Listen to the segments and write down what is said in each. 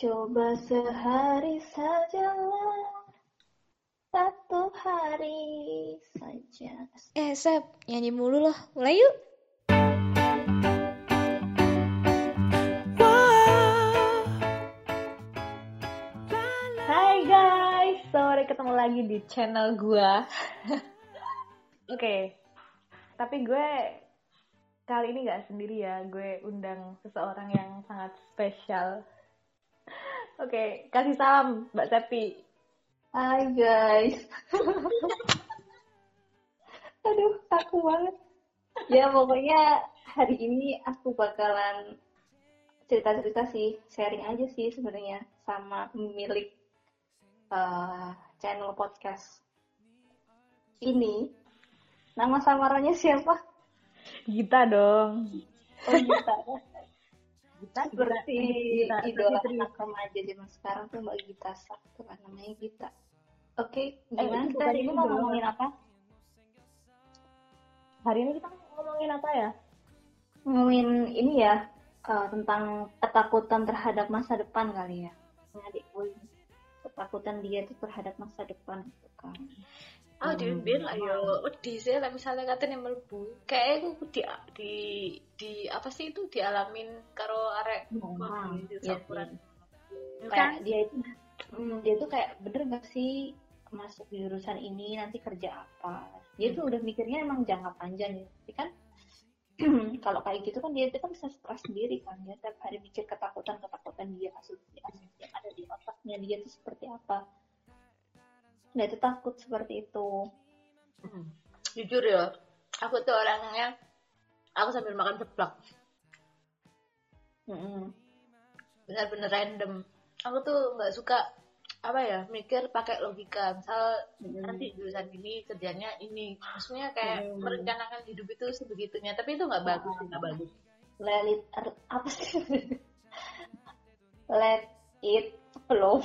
Coba sehari sajalah Satu hari saja. Eh, Sep, nyanyi mulu loh. Mulai yuk. Hai guys, sore ketemu lagi di channel gua. Oke, tapi gue kali ini gak sendiri ya. Gue undang seseorang yang sangat spesial Oke, kasih salam Mbak Septi Hai guys. Aduh, aku banget. Ya pokoknya hari ini aku bakalan cerita-cerita sih, sharing aja sih sebenarnya sama pemilik uh, channel podcast ini. Nama samarannya siapa? Gita dong Oh Gita. Gita Seperti Gita, idola Fitri. anak remaja zaman sekarang tuh Mbak Gita Sak tuh kan namanya Gita. Oke, Eh, gimana bukan ini mau ngomongin apa? Hari ini kita ngomongin apa ya? ngomongin ini ya eh, tentang ketakutan terhadap masa depan kali ya adikku ini ketakutan dia itu terhadap masa depan gitu kan Oh, di Hmm. Bill, ayo, di sih lah misalnya katanya melebu. Kayak aku di, di, di, apa sih itu dialamin karo arek iya. Ya kayak kan? dia itu hmm, dia tuh kayak bener gak sih masuk di jurusan ini nanti kerja apa dia tuh udah mikirnya emang jangka panjang ya tapi kan kalau kayak gitu kan dia itu kan bisa stres sendiri kan dia tiap hari mikir ketakutan ketakutan dia asumsi asumsi yang ada di otaknya dia tuh seperti apa nah itu takut seperti itu Hmm. Jujur ya, aku tuh orangnya, aku sambil makan seblak. Mm-mm. Bener-bener random. Aku tuh nggak suka apa ya mikir pakai logika misal Mm-mm. nanti jurusan ini kerjanya ini maksudnya kayak Hmm. merencanakan hidup itu sebegitunya tapi itu nggak bagus nggak bagus let it apa sih let it flow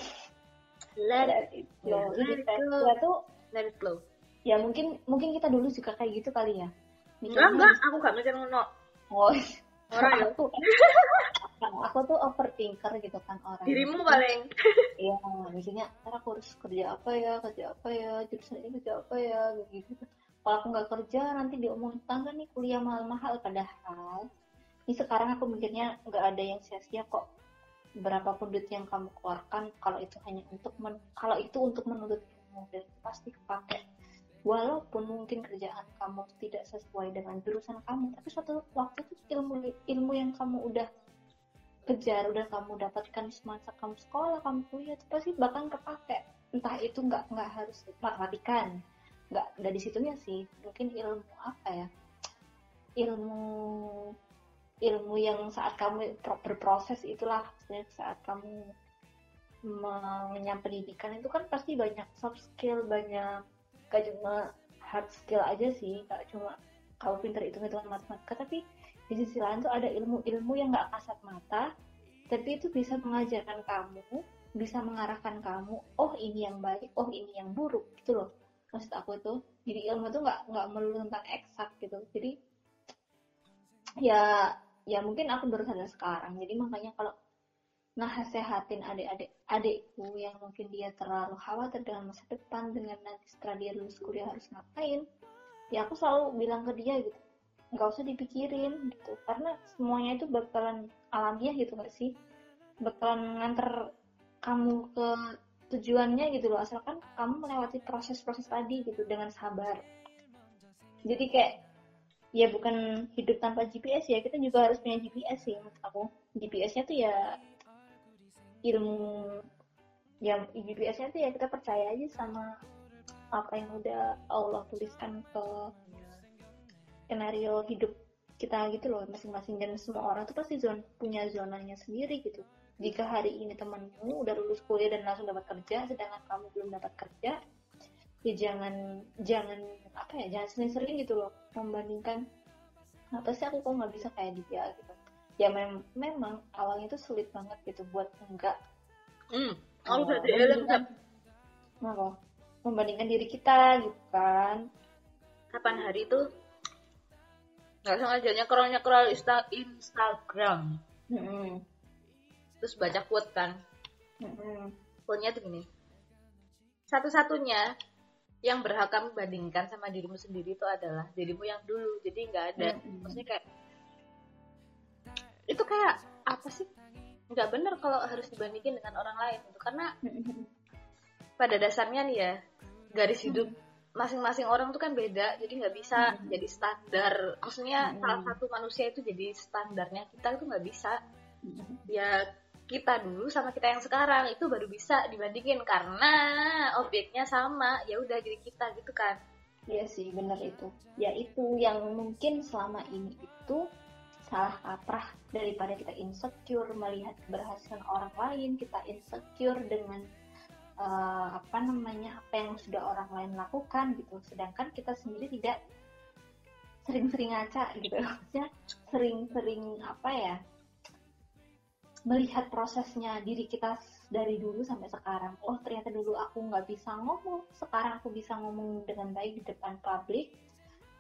let let it flow jadi let it flow. tuh let it flow. Ya mungkin mungkin kita dulu juga kayak gitu kali ya. Enggak enggak. Aku nggak mikir ngono. Oh. Orang ya? Aku. Aku tuh overthinker gitu kan orang. Dirimu paling. Iya misalnya ntar aku harus kerja apa ya kerja apa ya jurusan ini kerja apa ya gitu kalau aku nggak kerja nanti diomongin tangga nih kuliah mahal-mahal padahal. Ini sekarang aku mikirnya nggak ada yang sia-sia kok berapapun duit yang kamu keluarkan kalau itu hanya untuk men- kalau itu untuk menuntut ilmu dan pasti kepake. Walaupun mungkin kerjaan kamu tidak sesuai dengan jurusan kamu tapi suatu waktu itu ilmu ilmu yang kamu udah kejar udah kamu dapatkan semasa kamu sekolah kamu kuliah itu pasti bakal kepake. Entah itu nggak nggak harus matematikan nggak di situnya sih. Mungkin ilmu apa ya? Ilmu ilmu yang saat kamu pro- berproses itulah saat kamu mengenyam pendidikan itu kan pasti banyak soft skill banyak gak cuma hard skill aja sih gak cuma kamu pinter hitung-hitungan matematika tapi di sisi lain tuh ada ilmu-ilmu yang nggak kasat mata tapi itu bisa mengajarkan kamu bisa mengarahkan kamu oh ini yang baik oh ini yang buruk gitu loh. Maksud aku tuh jadi ilmu tuh nggak nggak melulu tentang eksak gitu. Jadi ya ya mungkin aku baru sadar sekarang. Jadi makanya kalau nasehatin adik-adik adikku yang mungkin dia terlalu khawatir dengan masa depan dengan nanti setelah dia lulus kuliah harus ngapain ya aku selalu bilang ke dia gitu nggak usah dipikirin gitu. Karena semuanya itu bakalan alamiah gitu gak sih? Bakalan nganter kamu ke tujuannya gitu loh. Asalkan kamu melewati proses-proses tadi gitu dengan sabar. Jadi kayak ya bukan hidup tanpa GPS ya. Kita juga harus punya GPS sih menurut aku. GPS-nya tuh ya ilmu ya GPS-nya tuh ya kita percaya aja sama apa yang udah Allah tuliskan ke skenario hidup kita gitu loh masing-masing. Dan semua orang tuh pasti zon punya zonanya sendiri gitu. Jika hari ini temanmu udah lulus kuliah dan langsung dapat kerja sedangkan kamu belum dapat kerja ya jangan jangan apa ya jangan sering-sering gitu loh membandingkan apa sih aku kok nggak bisa kayak dia gitu. Ya mem- memang awalnya itu sulit banget gitu buat enggak. Hmm Oh, elem membandingkan, apa membandingkan diri kita gitu kan. Kapan hari itu? Nggak sengaja nyekrol nyekrol insta Instagram. Mm-mm. terus baca quote kan. Mm-mm. Pokoknya tuh gini. Satu-satunya yang berhak kamu bandingkan sama dirimu sendiri itu adalah dirimu yang dulu. Jadi nggak ada. Mm-mm. Maksudnya kayak itu kayak apa sih? Nggak bener kalau harus dibandingin dengan orang lain gitu. Karena pada dasarnya nih ya garis hidup masing-masing orang tuh kan beda jadi nggak bisa Mm-mm. jadi standar maksudnya Mm-mm. salah satu manusia itu jadi standarnya kita itu nggak bisa ya kita dulu sama kita yang sekarang itu baru bisa dibandingin karena objeknya sama ya udah jadi kita gitu kan Iya sih, bener itu. Ya itu yang mungkin selama ini itu salah kaprah daripada kita insecure melihat keberhasilan orang lain, kita insecure dengan eh, apa namanya apa yang sudah orang lain lakukan gitu. Sedangkan kita sendiri tidak sering-sering ngaca gitu. Maksudnya sering-sering apa ya melihat prosesnya diri kita dari dulu sampai sekarang. Oh ternyata dulu aku nggak bisa ngomong, sekarang aku bisa ngomong dengan baik di depan publik.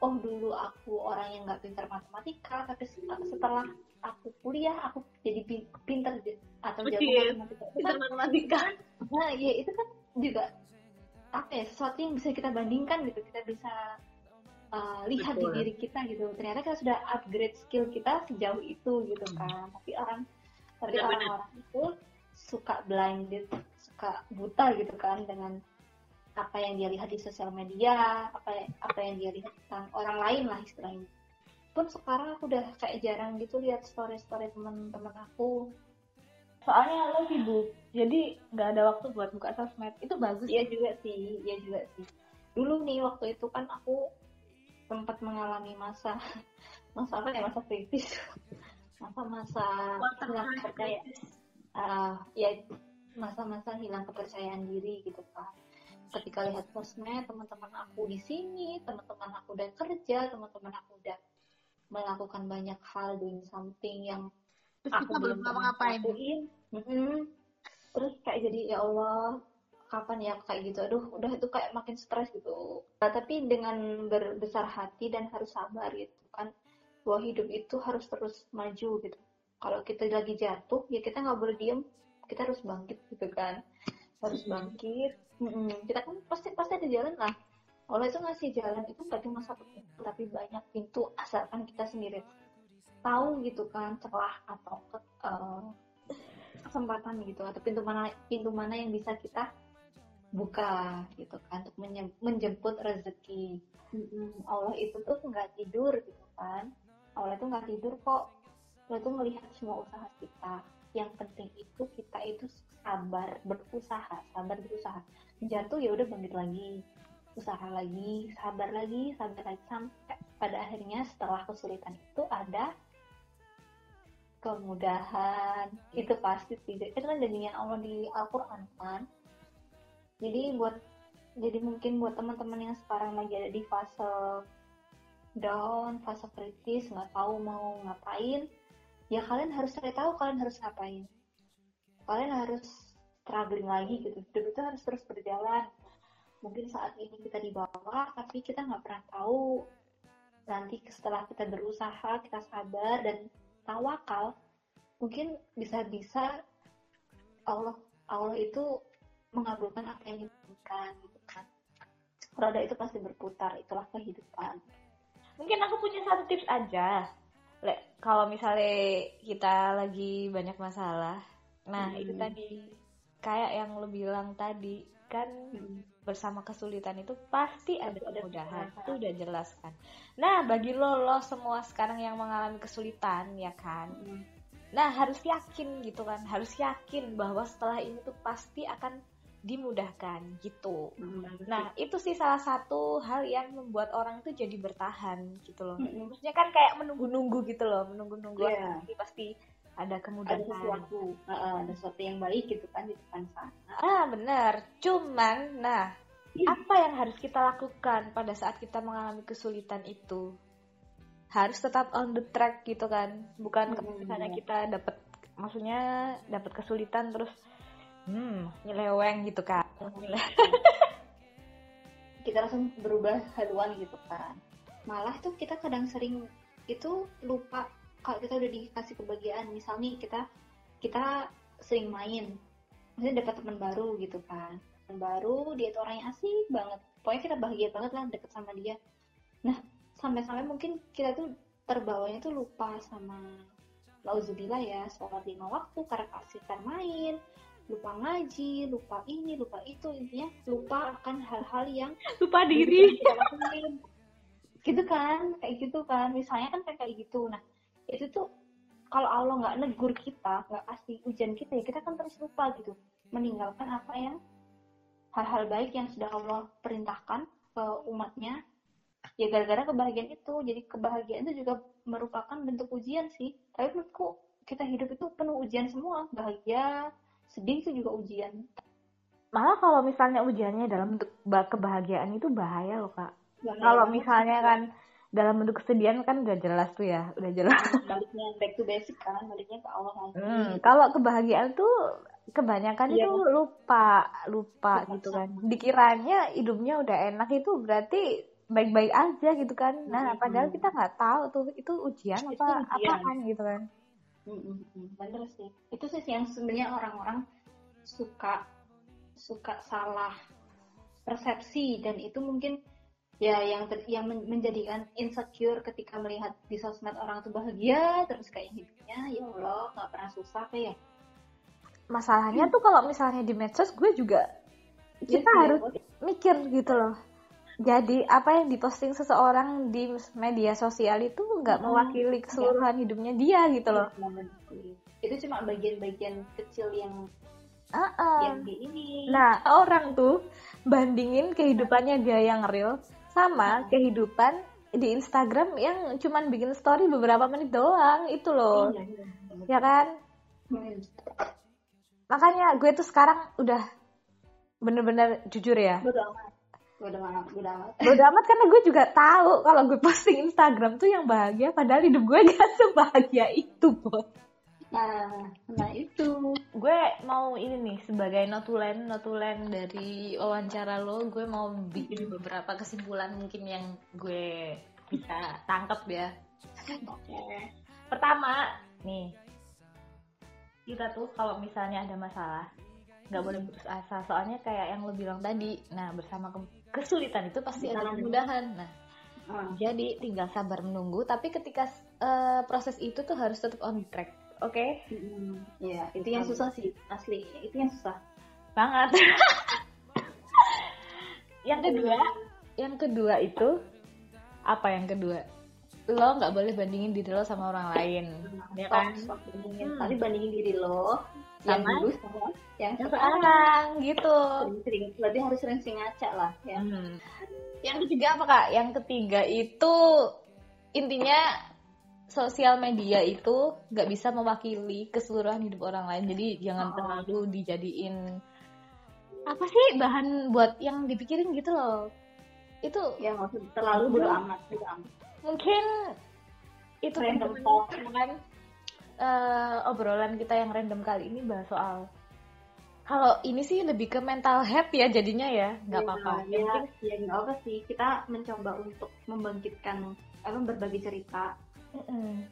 Oh dulu aku orang yang nggak pintar matematika, tapi se- setelah aku kuliah aku jadi pin- pintar di- atau jago Iya, matematika. Kan, matematika nah ya itu kan juga apa ya sesuatu yang bisa kita bandingkan gitu, kita bisa uh, lihat di Betul. diri kita gitu. Ternyata kita sudah upgrade skill kita sejauh itu gitu kan. Tapi orang tapi orang-orang itu suka blinded, suka buta gitu kan dengan apa yang dia lihat di sosial media, apa apa yang dia lihat tentang orang lain lah istilahnya. Pun sekarang aku udah kayak jarang gitu lihat story-story teman-teman aku. Soalnya lo sibuk, jadi nggak ada waktu buat buka sosmed. Itu bagus. Iya juga sih, iya juga sih. Dulu nih waktu itu kan aku sempat mengalami masa masa apa ya masa kritis, masa-masa hilang kepercayaan. ah ya masa-masa hilang kepercayaan diri gitu kan ketika lihat sosmed teman-teman aku di sini teman-teman aku udah kerja teman-teman aku udah melakukan banyak hal doing something yang Terus aku belum pernah ngapa-ngapain. lakuin. Mm-mm. terus kayak jadi ya Allah kapan ya kayak gitu aduh udah itu kayak makin stres gitu Nah, tapi dengan berbesar hati dan harus sabar gitu kan bahwa hidup itu harus terus maju gitu. Kalau kita lagi jatuh ya kita nggak boleh diem. Kita harus bangkit gitu kan. Harus bangkit. Mm-mm. kita kan pasti pasti ada jalan lah. Allah itu ngasih jalan itu nggak cuma satu pintu tapi banyak pintu asalkan kita sendiri. Tahu gitu kan celah atau ke- eh, kesempatan gitu. Atau pintu mana pintu mana yang bisa kita buka gitu kan untuk menjemput rezeki. Mm-mm. Allah itu tuh nggak tidur gitu kan Allah itu nggak tidur kok. Allah itu melihat semua usaha kita. Yang penting itu kita itu sabar berusaha sabar berusaha. Jatuh ya udah bangkit lagi usaha lagi sabar lagi sabar lagi. Sampai pada akhirnya setelah kesulitan itu ada kemudahan. Itu pasti sih. Itu kan janjinya Allah di Al-Quran kan? Jadi buat jadi mungkin buat teman-teman yang sekarang lagi ada di fase down fase kritis nggak tahu mau ngapain. Ya kalian harus cari tahu kalian harus ngapain. Kalian harus struggling lagi gitu. Hidup itu harus terus berjalan. Mungkin saat ini kita di bawah tapi kita nggak pernah tahu nanti setelah kita berusaha kita sabar dan tawakal mungkin bisa-bisa Allah Allah itu mengabulkan apa yang diinginkan gitu kan. Roda itu pasti berputar itulah kehidupan Mungkin aku punya satu tips aja. Kalau misalnya kita lagi banyak masalah, nah Hmm. itu tadi kayak yang lo bilang tadi kan bersama kesulitan itu pasti ada kemudahan. Itu udah jelas kan. Nah, bagi lo lo semua sekarang yang mengalami kesulitan ya kan. Nah, harus yakin gitu kan. Harus yakin bahwa setelah ini tuh pasti akan dimudahkan gitu. Nah, itu sih salah satu hal yang membuat orang tuh jadi bertahan gitu loh. Mm-mm. Maksudnya kan kayak menunggu-nunggu gitu loh, menunggu-nunggu Iya. pasti pasti ada ada kemudahan. sesuatu uh, ada sesuatu yang baik gitu kan di depan sana Ah, benar. Cuman, nah, apa yang harus kita lakukan pada saat kita mengalami kesulitan itu? Harus tetap on the track gitu kan. Bukan Mm-mm. misalnya kita dapat maksudnya dapat kesulitan terus hmm, nyeleweng gitu kan. kita langsung berubah haluan gitu kan. Malah tuh kita kadang sering itu lupa kalau kita udah dikasih kebahagiaan. Misalnya kita kita sering main. Maksudnya dapat teman baru gitu kan. Teman baru dia itu orang yang asik banget. Pokoknya kita bahagia banget lah deket sama dia. Nah sampai-sampai mungkin kita tuh terbawanya tuh lupa sama lauzubillah ya sholat lima waktu karena kasihkan main lupa ngaji lupa ini lupa itu intinya lupa akan hal-hal yang lupa diri. gitu kan kayak gitu kan. Misalnya kan kayak kayak gitu. Nah itu tuh kalau Allah nggak negur kita nggak kasih ujian kita ya kita kan terus lupa gitu. Meninggalkan apa yang hal-hal baik yang sudah Allah perintahkan ke umatnya. Ya gara-gara kebahagiaan itu. Jadi kebahagiaan itu juga merupakan bentuk ujian sih. Tapi menurutku kita hidup itu penuh ujian semua. Bahagia sedih itu juga ujian malah kalau misalnya ujiannya dalam bentuk ba- kebahagiaan itu bahaya loh kak Bahaya kalau misalnya kan dalam bentuk kesedihan kan udah jelas tuh ya udah jelas baliknya back to basic kan baliknya ke Allah lagi Hmm, kalau kebahagiaan tuh kebanyakan Iya. itu lupa, lupa gitu kan. Dikiranya hidupnya udah enak itu berarti baik-baik aja gitu kan. Nah, padahal kita nggak tahu tuh itu ujian Itu apa ujian. apaan gitu kan. Mm, mm, mm. bener sih itu sih yang sebenarnya orang-orang suka suka salah persepsi dan itu mungkin ya yang ter- yang men- menjadikan insecure ketika melihat di sosmed orang tuh bahagia terus kayak hidupnya ya Allah nggak pernah susah kayak Masalahnya tuh kalau misalnya di medsos gue juga kita Iya sih, harus mikir gitu loh. Jadi apa yang diposting seseorang di media sosial itu nggak Hmm, mewakili keseluruhan hidupnya dia gitu loh. itu cuma bagian-bagian kecil yang Ah-ah. yang di ini Nah, orang tuh bandingin kehidupannya dia yang real sama kehidupan di Instagram yang cuman bikin story beberapa menit doang itu loh. Iya, iya, iya. Ya kan? Hmm. Makanya gue tuh sekarang udah bener-bener jujur ya. Bodo amat, bodo amat. Bodo amat karena gue juga tahu kalau gue posting Instagram tuh yang bahagia padahal hidup gue gak sebahagia itu, Bos. Nah, nah itu. gue mau ini nih sebagai notulen notulen dari wawancara lo gue mau bikin beberapa kesimpulan mungkin yang gue bisa tangkap ya Oke. pertama nih kita tuh kalau misalnya ada masalah nggak boleh putus asa soalnya kayak yang lo bilang tadi nah bersama ke- kesulitan itu pasti ada Benar. kemudahan nah Ah, jadi tinggal sabar menunggu tapi ketika eh, proses itu tuh harus tetap on track oke mm, Iya, itu yang susah sih, asli. Itu yang susah. banget. yang kedua, yang kedua itu apa yang kedua? Lo nggak boleh bandingin diri lo sama orang lain, ya Stop, kan? stop bandingin. Hmm. Tapi bandingin diri lo yang Sama? dulu sama yang Yang sekarang. gitu. Sering-sering, berarti harus sering-sering ngaca lah ya. Hmm. Yang ketiga apa kak? Yang ketiga itu intinya sosial media itu nggak bisa mewakili keseluruhan hidup orang lain. Jadi jangan Oh. terlalu dijadiin apa sih bahan buat yang dipikirin gitu loh. Itu Ya usah terlalu bodo amat, bodo amat. mungkin itu talk. kan eh, obrolan kita yang random kali ini bahas soal kalau ini sih lebih ke mental health ya jadinya ya nggak Ya, apa-apa Ya, ya nggak apa sih. Kita mencoba untuk membangkitkan apa berbagi cerita mm-mm.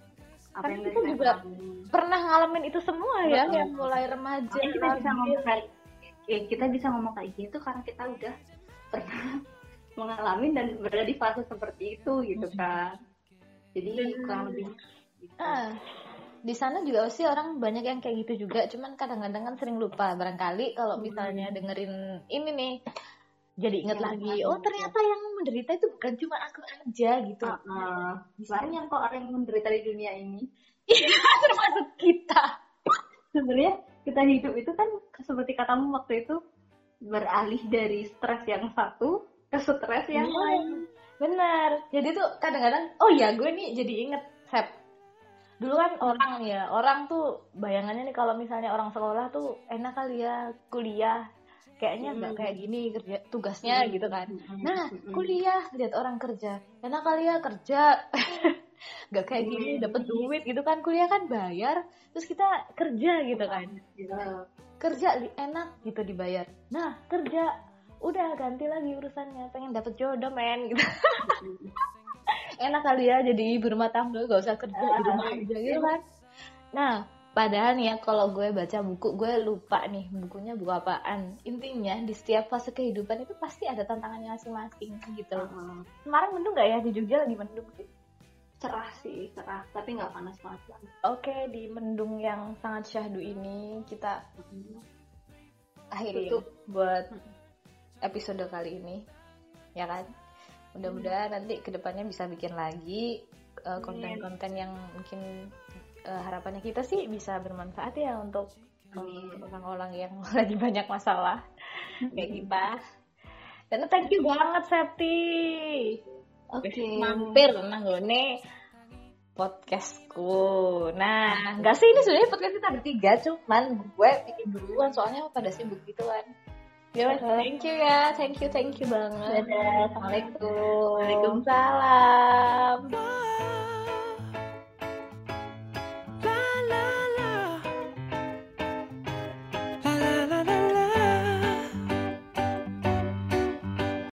apa Kan yang kita juga alami. pernah ngalamin itu semua ya Betul. yang mulai remaja Makanya kita bisa ngomong kayak ya, kita bisa ngomong kayak gitu karena kita udah pernah mengalami dan berada di fase seperti itu gitu kan jadi kurang lebih gitu. Ah, di sana juga pasti orang banyak yang kayak gitu juga cuman kadang-kadang kan sering lupa barangkali kalau Hmm. misalnya dengerin ini nih jadi inget Yang lagi oh ya. ternyata yang menderita itu bukan cuma aku aja gitu Ah, ah. banyak kok orang yang menderita di dunia ini termasuk kita sebenarnya kita hidup itu kan seperti katamu waktu itu beralih dari stres yang satu ke stres yang Iya. lain bener jadi tuh kadang-kadang oh ya gue nih jadi inget dulu kan orang ya orang tuh bayangannya nih kalau misalnya orang sekolah tuh enak kali ya kuliah. Kayaknya nggak Hmm. kayak gini kerja tugasnya Hmm. gitu kan. Hmm. nah kuliah lihat orang kerja. Enak kali ya kerja. Nggak kayak gini dapet duit gitu kan. Kuliah kan bayar terus kita kerja gitu kan. Ya. kerja enak gitu dibayar. Nah kerja. Udah ganti lagi urusannya. Pengen dapet jodoh men gitu enak kali ya jadi ibu rumah tangga gak usah kerja di rumah aja gitu kan nah Padahal nih ya kalau gue baca buku gue lupa nih bukunya buku apaan. Intinya di setiap fase kehidupan itu pasti ada tantangannya masing-masing gitu loh. Heeh. Kemarin mendung nggak ya di Jogja lagi mendung sih? cerah sih cerah tapi nggak panas banget banget Oke di mendung yang sangat syahdu ini kita akhiri Tutup. buat episode kali ini ya kan. Mudah-mudahan nanti ke depannya bisa bikin lagi uh, konten-konten yang mungkin uh, harapannya kita sih bisa bermanfaat ya untuk untuk orang-orang yang lagi banyak masalah kayak kita. Dan thank you banget Septi. oke mampir nanggone podcastku. Nah, enggak sih ini sebenarnya podcast kita bertiga, cuman gue bikin duluan soalnya pada sibuk gitu kan. Wes, thank you ya, thank you, thank you banget. dadah assalamualaikum Waalaikumsalam.